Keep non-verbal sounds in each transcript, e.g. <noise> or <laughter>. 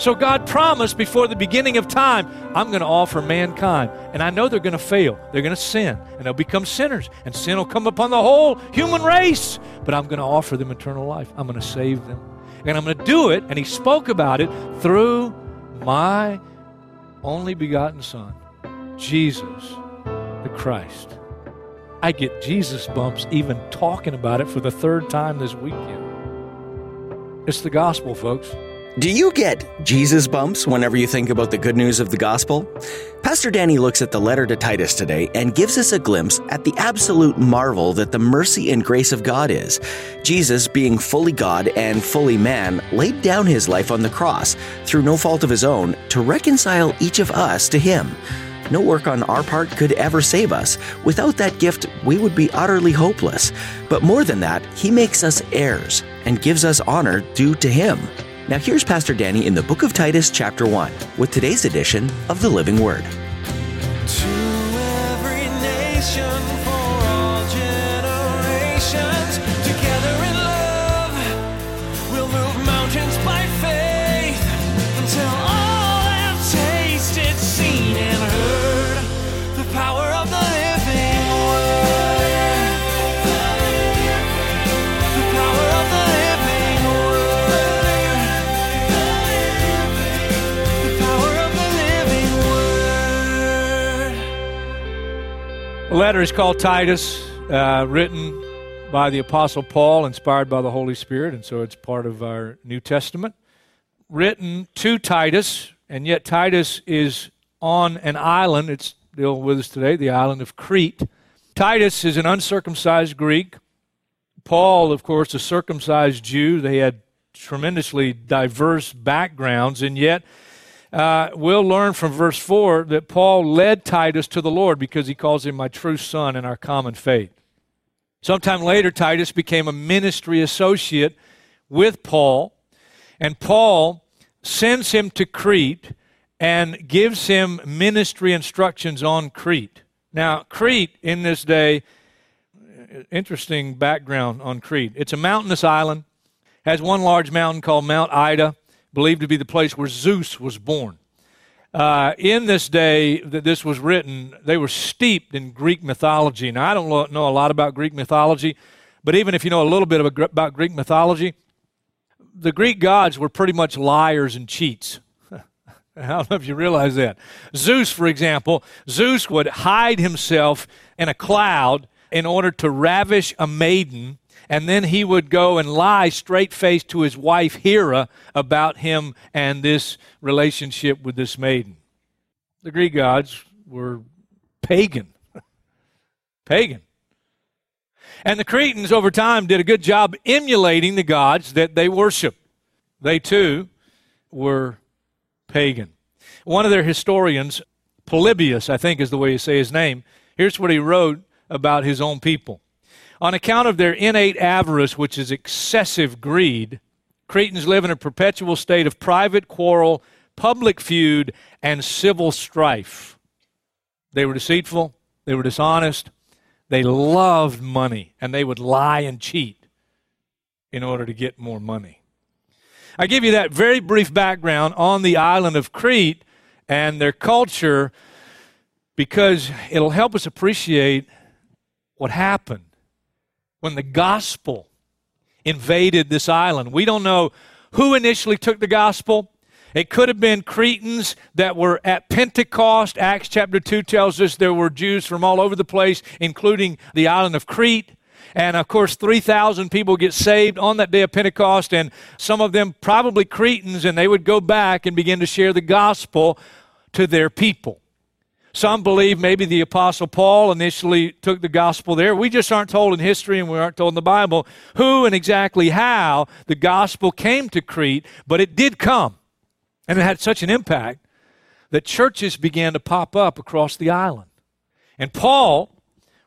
So God promised before the beginning of time, I'm going to offer mankind. And I know they're going to fail. They're going to sin. And they'll become sinners. And sin will come upon the whole human race. But I'm going to offer them eternal life. I'm going to save them. And I'm going to do it. And He spoke about it through my only begotten Son, Jesus the Christ. I get Jesus bumps even talking about it for the third time this weekend. It's the gospel, folks. Do you get Jesus bumps whenever you think about the good news of the gospel? Pastor Danny looks at the letter to Titus today and gives us a glimpse at the absolute marvel that the mercy and grace of God is. Jesus, being fully God and fully man, laid down his life on the cross through no fault of his own to reconcile each of us to him. No work on our part could ever save us. Without that gift, we would be utterly hopeless. But more than that, he makes us heirs and gives us honor due to him. Now, here's Pastor Danny in the book of Titus, chapter 1, with today's edition of the Living Word. Letter is called Titus, uh, written by the Apostle Paul, inspired by the Holy Spirit, and so it's part of our New Testament. Written to Titus, and yet Titus is on an island. It's still with us today, the island of Crete. Titus is an uncircumcised Greek. Paul, of course, a circumcised Jew. They had tremendously diverse backgrounds, and yet uh, we'll learn from verse 4 that Paul led Titus to the Lord because he calls him my true son in our common faith. Sometime later, Titus became a ministry associate with Paul, and Paul sends him to Crete and gives him ministry instructions on Crete. Now, Crete in this day, interesting background on Crete. It's a mountainous island, has one large mountain called Mount Ida, believed to be the place where Zeus was born. Uh, in this day that this was written, they were steeped in Greek mythology. Now, I don't know a lot about Greek mythology, but even if you know a little bit about Greek mythology, the Greek gods were pretty much liars and cheats. <laughs> I don't know if you realize that. Zeus, for example, Zeus would hide himself in a cloud in order to ravish a maiden, and then he would go and lie straight faced to his wife Hera about him and this relationship with this maiden. The Greek gods were pagan. <laughs> pagan. And the Cretans, over time, did a good job emulating the gods that they worshiped. They too were pagan. One of their historians, Polybius, I think is the way you say his name, here's what he wrote about his own people. On account of their innate avarice, which is excessive greed, Cretans live in a perpetual state of private quarrel, public feud, and civil strife. They were deceitful, they were dishonest, they loved money, and they would lie and cheat in order to get more money. I give you that very brief background on the island of Crete and their culture because it'll help us appreciate what happened when the gospel invaded this island. We don't know who initially took the gospel. It could have been Cretans that were at Pentecost. Acts chapter 2 tells us there were Jews from all over the place, including the island of Crete. And of course, 3,000 people get saved on that day of Pentecost, and some of them probably Cretans, and they would go back and begin to share the gospel to their people. Some believe maybe the Apostle Paul initially took the gospel there. We just aren't told in history and we aren't told in the Bible who and exactly how the gospel came to Crete, but it did come. And it had such an impact that churches began to pop up across the island. And Paul,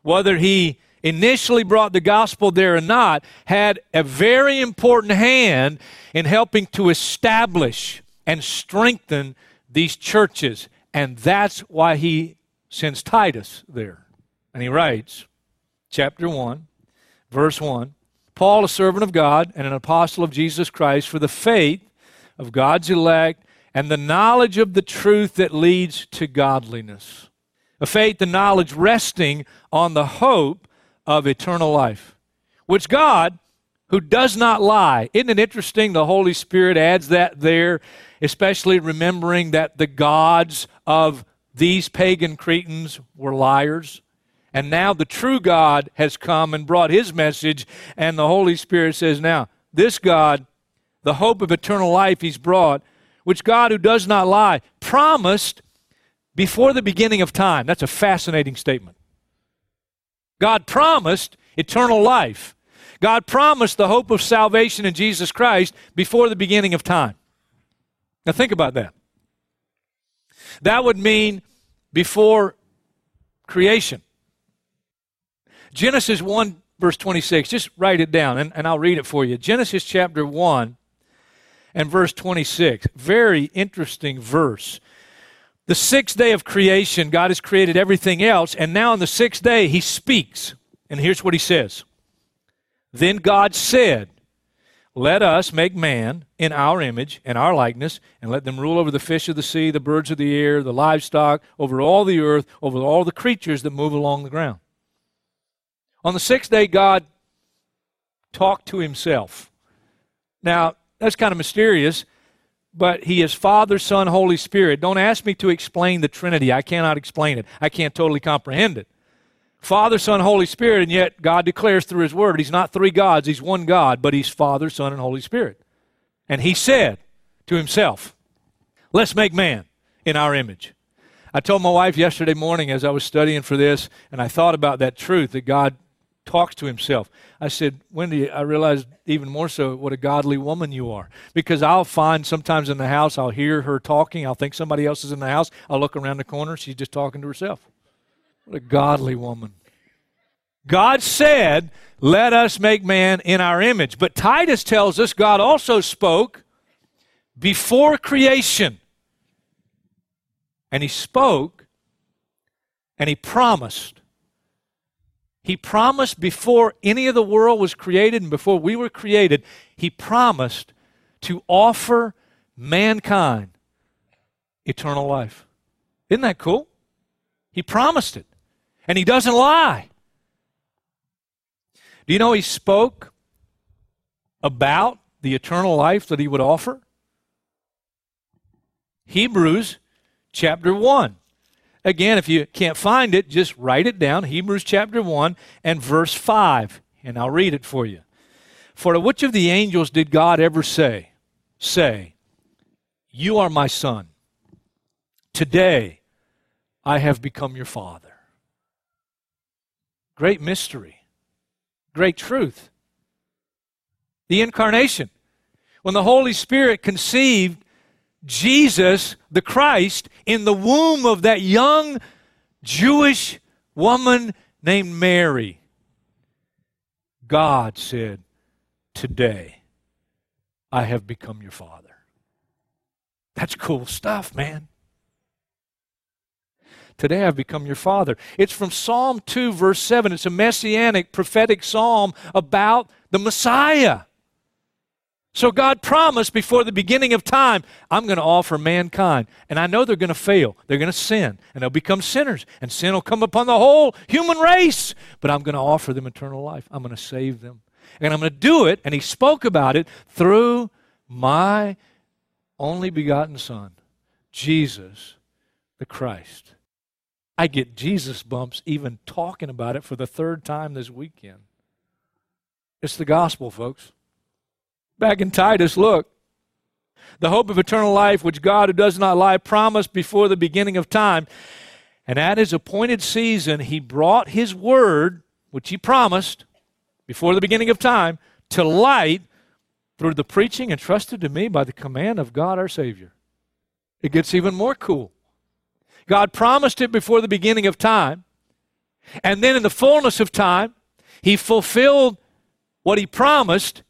whether he initially brought the gospel there or not, had a very important hand in helping to establish and strengthen these churches. And that's why he sends Titus there. And he writes, chapter 1, verse 1 Paul, a servant of God and an apostle of Jesus Christ, for the faith of God's elect and the knowledge of the truth that leads to godliness. A faith and knowledge resting on the hope of eternal life, which God, who does not lie, isn't it interesting? The Holy Spirit adds that there, especially remembering that the gods of these pagan Cretans were liars. And now the true God has come and brought his message, and the Holy Spirit says, Now, this God, the hope of eternal life he's brought, which God who does not lie, promised before the beginning of time. That's a fascinating statement. God promised eternal life. God promised the hope of salvation in Jesus Christ before the beginning of time. Now, think about that. That would mean before creation. Genesis 1, verse 26, just write it down and, and I'll read it for you. Genesis chapter 1 and verse 26. Very interesting verse. The sixth day of creation, God has created everything else, and now on the sixth day, He speaks. And here's what He says Then God said, Let us make man in our image and our likeness, and let them rule over the fish of the sea, the birds of the air, the livestock, over all the earth, over all the creatures that move along the ground. On the sixth day, God talked to Himself. Now, that's kind of mysterious but he is Father, Son, Holy Spirit. Don't ask me to explain the Trinity. I cannot explain it. I can't totally comprehend it. Father, Son, Holy Spirit, and yet God declares through His Word He's not three gods, He's one God, but He's Father, Son, and Holy Spirit. And He said to Himself, Let's make man in our image. I told my wife yesterday morning as I was studying for this, and I thought about that truth that God talks to himself. I said, Wendy, I realized even more so what a godly woman you are. Because I'll find sometimes in the house, I'll hear her talking. I'll think somebody else is in the house. I'll look around the corner. She's just talking to herself. What a godly woman. God said, Let us make man in our image. But Titus tells us God also spoke before creation. And he spoke and he promised he promised before any of the world was created and before we were created, He promised to offer mankind eternal life. Isn't that cool? He promised it. And He doesn't lie. Do you know He spoke about the eternal life that He would offer? Hebrews chapter 1. Again, if you can't find it, just write it down Hebrews chapter 1 and verse 5, and I'll read it for you. For to which of the angels did God ever say, Say, You are my son. Today I have become your father. Great mystery, great truth. The incarnation. When the Holy Spirit conceived Jesus, the Christ, in the womb of that young Jewish woman named Mary. God said, Today I have become your father. That's cool stuff, man. Today I've become your father. It's from Psalm 2, verse 7. It's a messianic prophetic psalm about the Messiah. So God promised before the beginning of time, I'm going to offer mankind. And I know they're going to fail. They're going to sin. And they'll become sinners. And sin will come upon the whole human race. But I'm going to offer them eternal life. I'm going to save them. And I'm going to do it. And He spoke about it through my only begotten Son, Jesus the Christ. I get Jesus bumps even talking about it for the third time this weekend. It's the gospel, folks. Back in Titus, look. The hope of eternal life, which God, who does not lie, promised before the beginning of time. And at his appointed season, he brought his word, which he promised before the beginning of time, to light through the preaching entrusted to me by the command of God our Savior. It gets even more cool. God promised it before the beginning of time. And then in the fullness of time, he fulfilled what he promised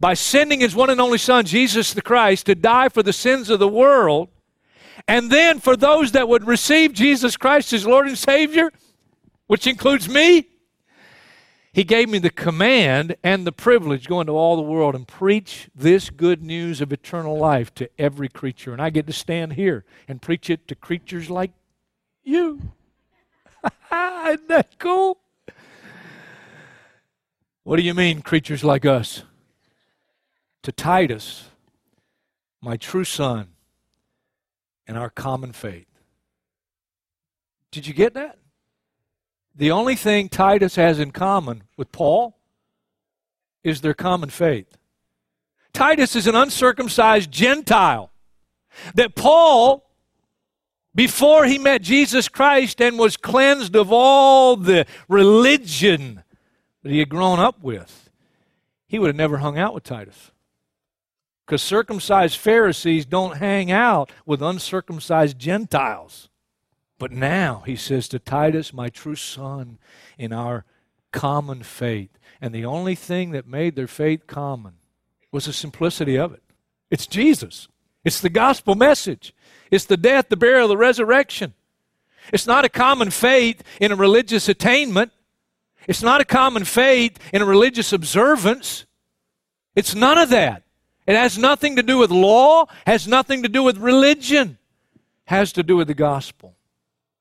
by sending his one and only Son, Jesus the Christ, to die for the sins of the world. And then for those that would receive Jesus Christ as Lord and Savior, which includes me, he gave me the command and the privilege go into all the world and preach this good news of eternal life to every creature. And I get to stand here and preach it to creatures like you. <laughs> Isn't that cool? What do you mean, creatures like us? To Titus, my true son, and our common faith. Did you get that? The only thing Titus has in common with Paul is their common faith. Titus is an uncircumcised Gentile that Paul, before he met Jesus Christ and was cleansed of all the religion that he had grown up with, he would have never hung out with Titus. Because circumcised Pharisees don't hang out with uncircumcised Gentiles. But now he says to Titus, my true son, in our common faith. And the only thing that made their faith common was the simplicity of it. It's Jesus. It's the gospel message. It's the death, the burial, the resurrection. It's not a common faith in a religious attainment. It's not a common faith in a religious observance. It's none of that. It has nothing to do with law, has nothing to do with religion, has to do with the gospel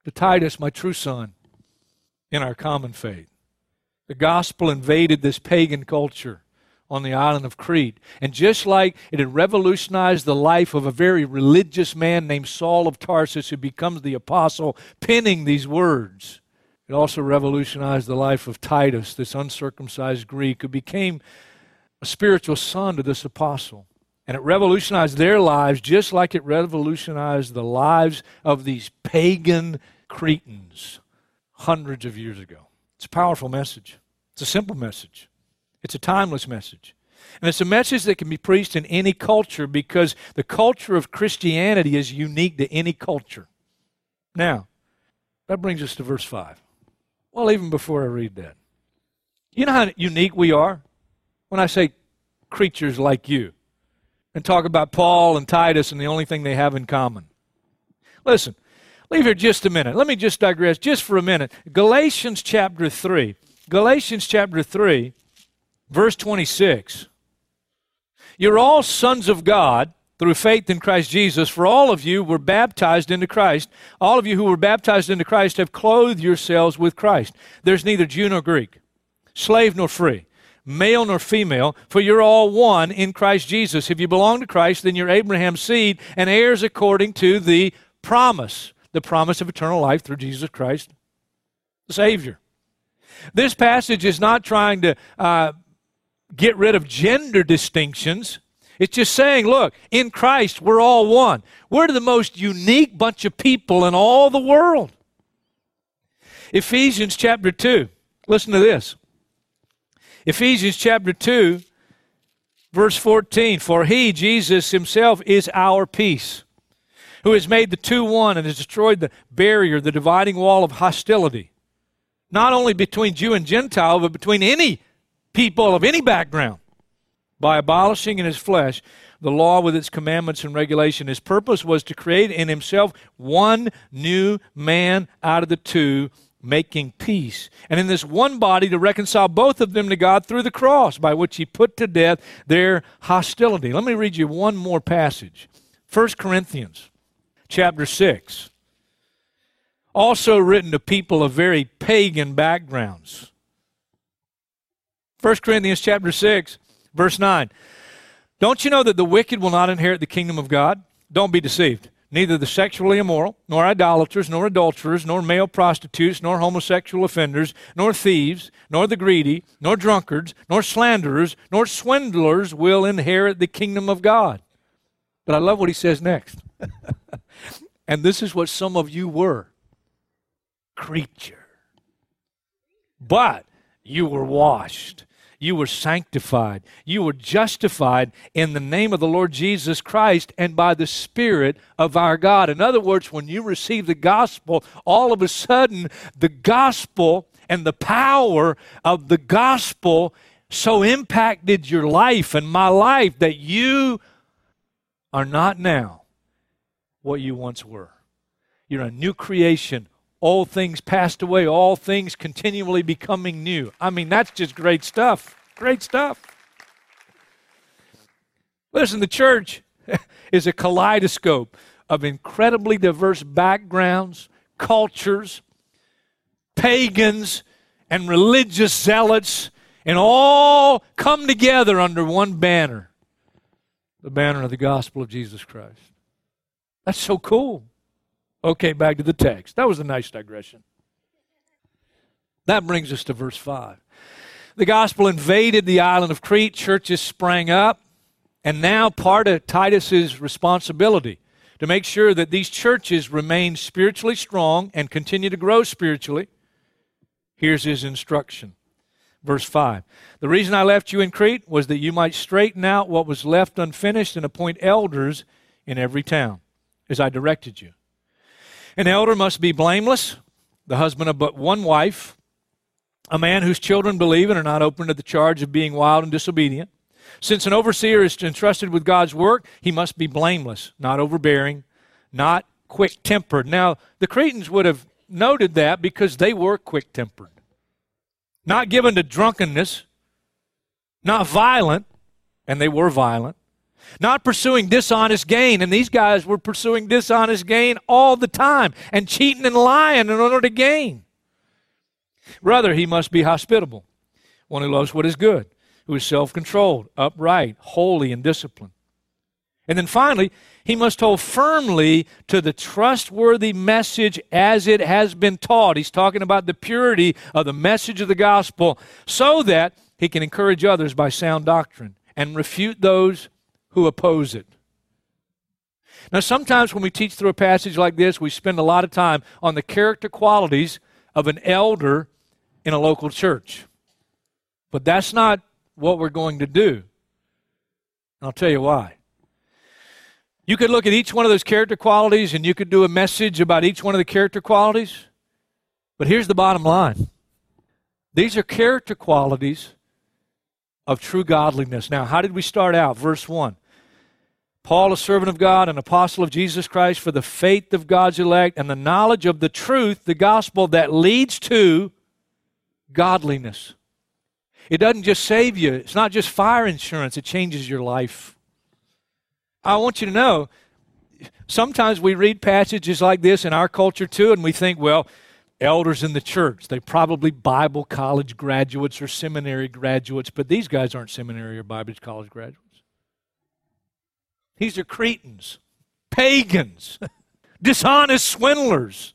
to Titus, my true son, in our common faith. The gospel invaded this pagan culture on the island of Crete. And just like it had revolutionized the life of a very religious man named Saul of Tarsus, who becomes the apostle, penning these words, it also revolutionized the life of Titus, this uncircumcised Greek, who became a spiritual son to this apostle. And it revolutionized their lives just like it revolutionized the lives of these pagan Cretans hundreds of years ago. It's a powerful message. It's a simple message. It's a timeless message. And it's a message that can be preached in any culture because the culture of Christianity is unique to any culture. Now, that brings us to verse 5. Well, even before I read that, you know how unique we are when I say creatures like you and talk about Paul and Titus and the only thing they have in common. Listen, Leave here just a minute. Let me just digress just for a minute. Galatians chapter 3. Galatians chapter 3, verse 26. You're all sons of God through faith in Christ Jesus, for all of you were baptized into Christ. All of you who were baptized into Christ have clothed yourselves with Christ. There's neither Jew nor Greek, slave nor free, male nor female, for you're all one in Christ Jesus. If you belong to Christ, then you're Abraham's seed and heirs according to the promise the promise of eternal life through Jesus Christ, the Savior. This passage is not trying to uh, get rid of gender distinctions. It's just saying, look, in Christ, we're all one. We're the most unique bunch of people in all the world. Ephesians chapter 2. Listen to this. Ephesians chapter 2, verse 14. For he, Jesus himself, is our peace who has made the two one and has destroyed the barrier, the dividing wall of hostility, not only between Jew and Gentile, but between any people of any background, by abolishing in his flesh the law with its commandments and regulation. His purpose was to create in himself one new man out of the two, making peace. And in this one body to reconcile both of them to God through the cross, by which he put to death their hostility. Let me read you one more passage 1 Corinthians chapter 6. Also written to people of very pagan backgrounds. 1 Corinthians chapter 6, verse 9. Don't you know that the wicked will not inherit the kingdom of God? Don't be deceived. Neither the sexually immoral, nor idolaters, nor adulterers, nor male prostitutes, nor homosexual offenders, nor thieves, nor the greedy, nor drunkards, nor slanderers, nor swindlers will inherit the kingdom of God. But I love what he says next. <laughs> and this is what some of you were creature. But you were washed, You were sanctified. You were justified in the name of the Lord Jesus Christ and by the Spirit of our God. In other words, when you receive the gospel, all of a sudden, the gospel and the power of the gospel so impacted your life and my life that you are not now what you once were. You're a new creation. All things passed away, all things continually becoming new. I mean, that's just great stuff. Great stuff. Listen, the church <laughs> is a kaleidoscope of incredibly diverse backgrounds, cultures, pagans, and religious zealots, and all come together under one banner the banner of the gospel of Jesus Christ. That's so cool. Okay, back to the text. That was a nice digression. That brings us to verse 5. The gospel invaded the island of Crete, churches sprang up, and now part of Titus's responsibility to make sure that these churches remain spiritually strong and continue to grow spiritually. Here's his instruction. Verse 5 The reason I left you in Crete was that you might straighten out what was left unfinished and appoint elders in every town, as I directed you. An elder must be blameless, the husband of but one wife, a man whose children believe and are not open to the charge of being wild and disobedient. Since an overseer is entrusted with God's work, he must be blameless, not overbearing, not quick tempered. Now, the Cretans would have noted that because they were quick tempered not given to drunkenness, not violent, and they were violent, not pursuing dishonest gain, and these guys were pursuing dishonest gain all the time and cheating and lying in order to gain. Rather, he must be hospitable, one who loves what is good, who is self controlled, upright, holy, and disciplined. And then finally, he must hold firmly to the trustworthy message as it has been taught. He's talking about the purity of the message of the gospel so that he can encourage others by sound doctrine and refute those who oppose it. Now, sometimes when we teach through a passage like this, we spend a lot of time on the character qualities of an elder in a local church. But that's not what we're going to do. I'll tell you why. You could look at each one of those character qualities and you could do a message about each one of the character qualities. But here's the bottom line these are character qualities of true godliness. Now, how did we start out? Verse 1. Paul, a servant of God, an apostle of Jesus Christ, for the faith of God's elect and the knowledge of the truth, the gospel that leads to godliness. It doesn't just save you, it's not just fire insurance, it changes your life. I want you to know sometimes we read passages like this in our culture too, and we think, well, elders in the church, they probably Bible college graduates or seminary graduates, but these guys aren't seminary or Bible college graduates. These are Cretans, pagans, <laughs> dishonest swindlers.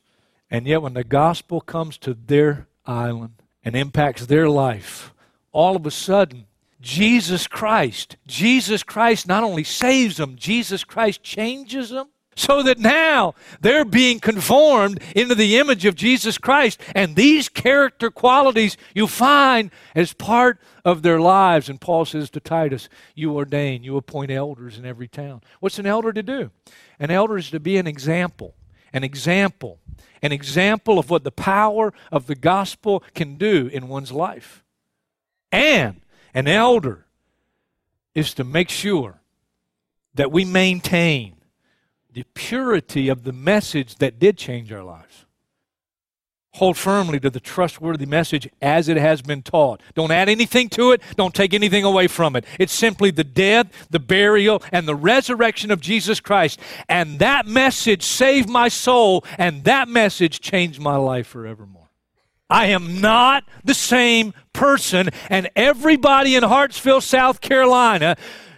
And yet, when the gospel comes to their island and impacts their life, all of a sudden, Jesus Christ. Jesus Christ not only saves them, Jesus Christ changes them so that now they're being conformed into the image of Jesus Christ. And these character qualities you find as part of their lives. And Paul says to Titus, You ordain, you appoint elders in every town. What's an elder to do? An elder is to be an example, an example, an example of what the power of the gospel can do in one's life. And an elder is to make sure that we maintain the purity of the message that did change our lives. Hold firmly to the trustworthy message as it has been taught. Don't add anything to it, don't take anything away from it. It's simply the death, the burial, and the resurrection of Jesus Christ. And that message saved my soul, and that message changed my life forevermore. I am not the same person. And everybody in Hartsville, South Carolina,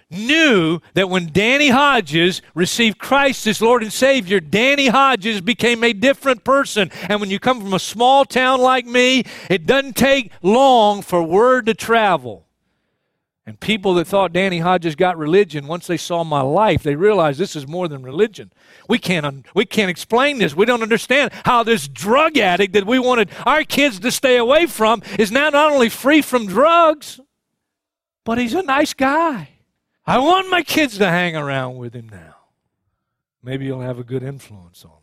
knew that when Danny Hodges received Christ as Lord and Savior, Danny Hodges became a different person. And when you come from a small town like me, it doesn't take long for word to travel. And people that thought Danny Hodges got religion, once they saw my life, they realized this is more than religion. We can't, we can't explain this. We don't understand how this drug addict that we wanted our kids to stay away from is now not only free from drugs, but he's a nice guy. I want my kids to hang around with him now. Maybe he'll have a good influence on them.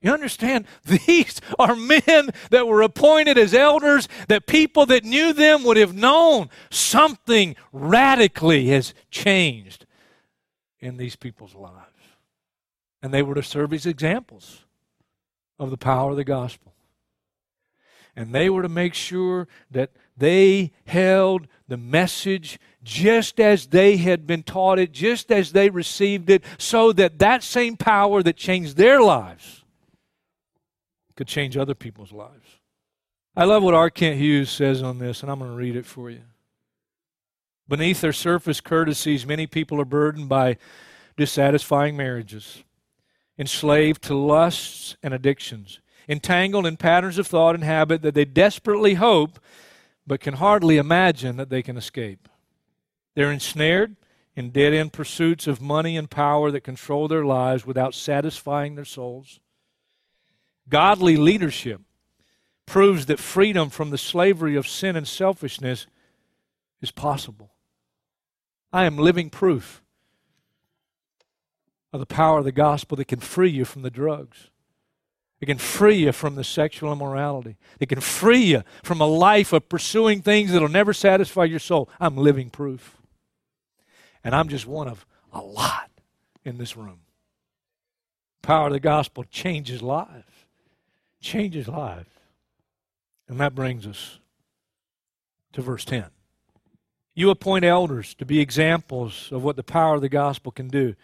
You understand? <laughs> These are men that were appointed as elders that people that knew them would have known something radically has changed in these people's lives. And they were to serve as examples of the power of the gospel. And they were to make sure that they held the message just as they had been taught it, just as they received it, so that that same power that changed their lives could change other people's lives. I love what R. Kent Hughes says on this, and I'm going to read it for you. Beneath their surface courtesies, many people are burdened by dissatisfying marriages, enslaved to lusts and addictions, entangled in patterns of thought and habit that they desperately hope but can hardly imagine that they can escape. They're ensnared in dead end pursuits of money and power that control their lives without satisfying their souls. Godly leadership proves that freedom from the slavery of sin and selfishness is possible. I am living proof of the power of the gospel that can free you from the drugs. It can free you from the sexual immorality. It can free you from a life of pursuing things that'll never satisfy your soul. I'm living proof. And I'm just one of a lot in this room. Power of the gospel changes lives. Changes lives. And that brings us to verse 10. You appoint elders to be examples of what the power of the gospel can do.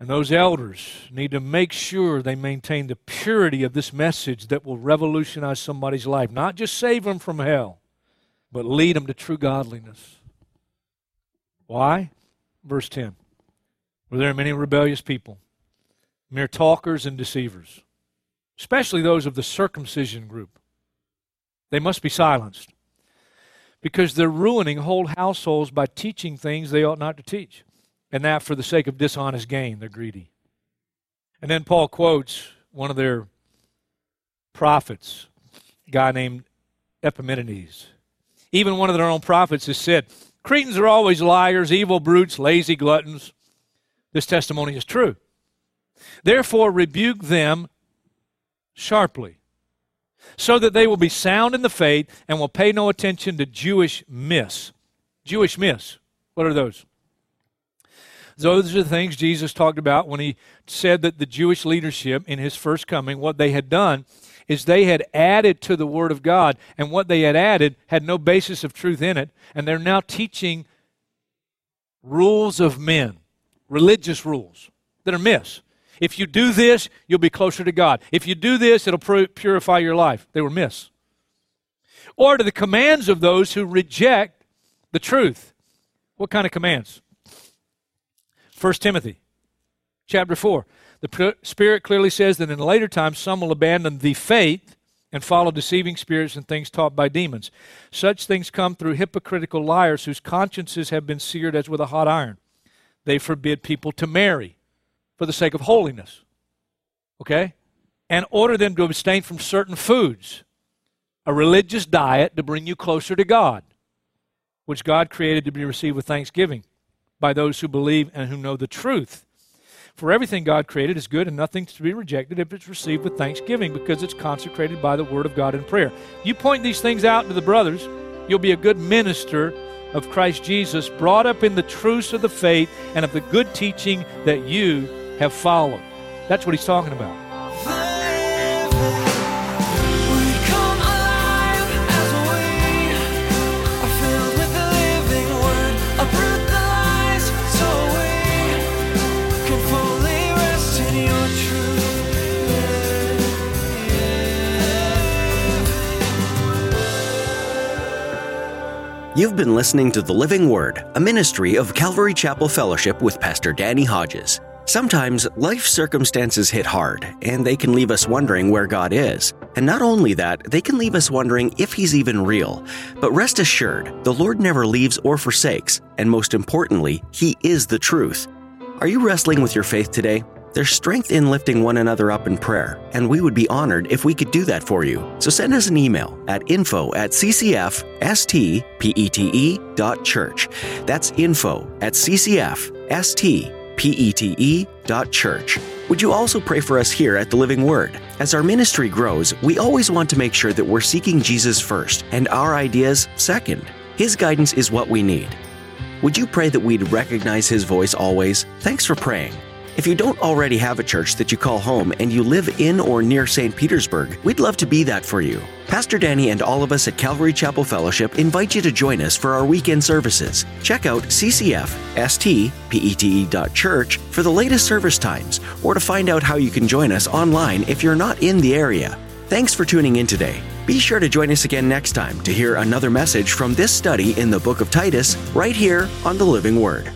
And those elders need to make sure they maintain the purity of this message that will revolutionize somebody's life. Not just save them from hell, but lead them to true godliness. Why? Verse 10. Were there many rebellious people, mere talkers and deceivers, especially those of the circumcision group. They must be silenced because they're ruining whole households by teaching things they ought not to teach, and that for the sake of dishonest gain. They're greedy. And then Paul quotes one of their prophets, a guy named Epimenides. Even one of their own prophets has said, Cretans are always liars, evil brutes, lazy gluttons. This testimony is true. Therefore, rebuke them sharply, so that they will be sound in the faith and will pay no attention to Jewish myths. Jewish myths. What are those? Those are the things Jesus talked about when he said that the Jewish leadership in his first coming, what they had done is they had added to the Word of God, and what they had added had no basis of truth in it, and they're now teaching rules of men, religious rules that are myths. If you do this, you'll be closer to God. If you do this, it'll purify your life. They were myths. Or to the commands of those who reject the truth. What kind of commands? 1 Timothy chapter 4. The Spirit clearly says that in later times some will abandon the faith and follow deceiving spirits and things taught by demons. Such things come through hypocritical liars whose consciences have been seared as with a hot iron. They forbid people to marry for the sake of holiness. Okay? And order them to abstain from certain foods, a religious diet to bring you closer to God, which God created to be received with thanksgiving by those who believe and who know the truth. For everything God created is good and nothing to be rejected if it's received with thanksgiving because it's consecrated by the Word of God in prayer. You point these things out to the brothers, you'll be a good minister of Christ Jesus, brought up in the truths of the faith and of the good teaching that you have followed. That's what he's talking about. You've been listening to The Living Word, a ministry of Calvary Chapel Fellowship with Pastor Danny Hodges. Sometimes life circumstances hit hard, and they can leave us wondering where God is. And not only that, they can leave us wondering if He's even real. But rest assured, the Lord never leaves or forsakes, and most importantly, He is the truth. Are you wrestling with your faith today? There's strength in lifting one another up in prayer, and we would be honored if we could do that for you. So send us an email at info at ccfstpete dot church. That's info at ccfstpete dot church. Would you also pray for us here at the Living Word? As our ministry grows, we always want to make sure that we're seeking Jesus first and our ideas second. His guidance is what we need. Would you pray that we'd recognize His voice always? Thanks for praying. If you don't already have a church that you call home and you live in or near St. Petersburg, we'd love to be that for you. Pastor Danny and all of us at Calvary Chapel Fellowship invite you to join us for our weekend services. Check out ccfstpete.church for the latest service times or to find out how you can join us online if you're not in the area. Thanks for tuning in today. Be sure to join us again next time to hear another message from this study in the book of Titus right here on the Living Word.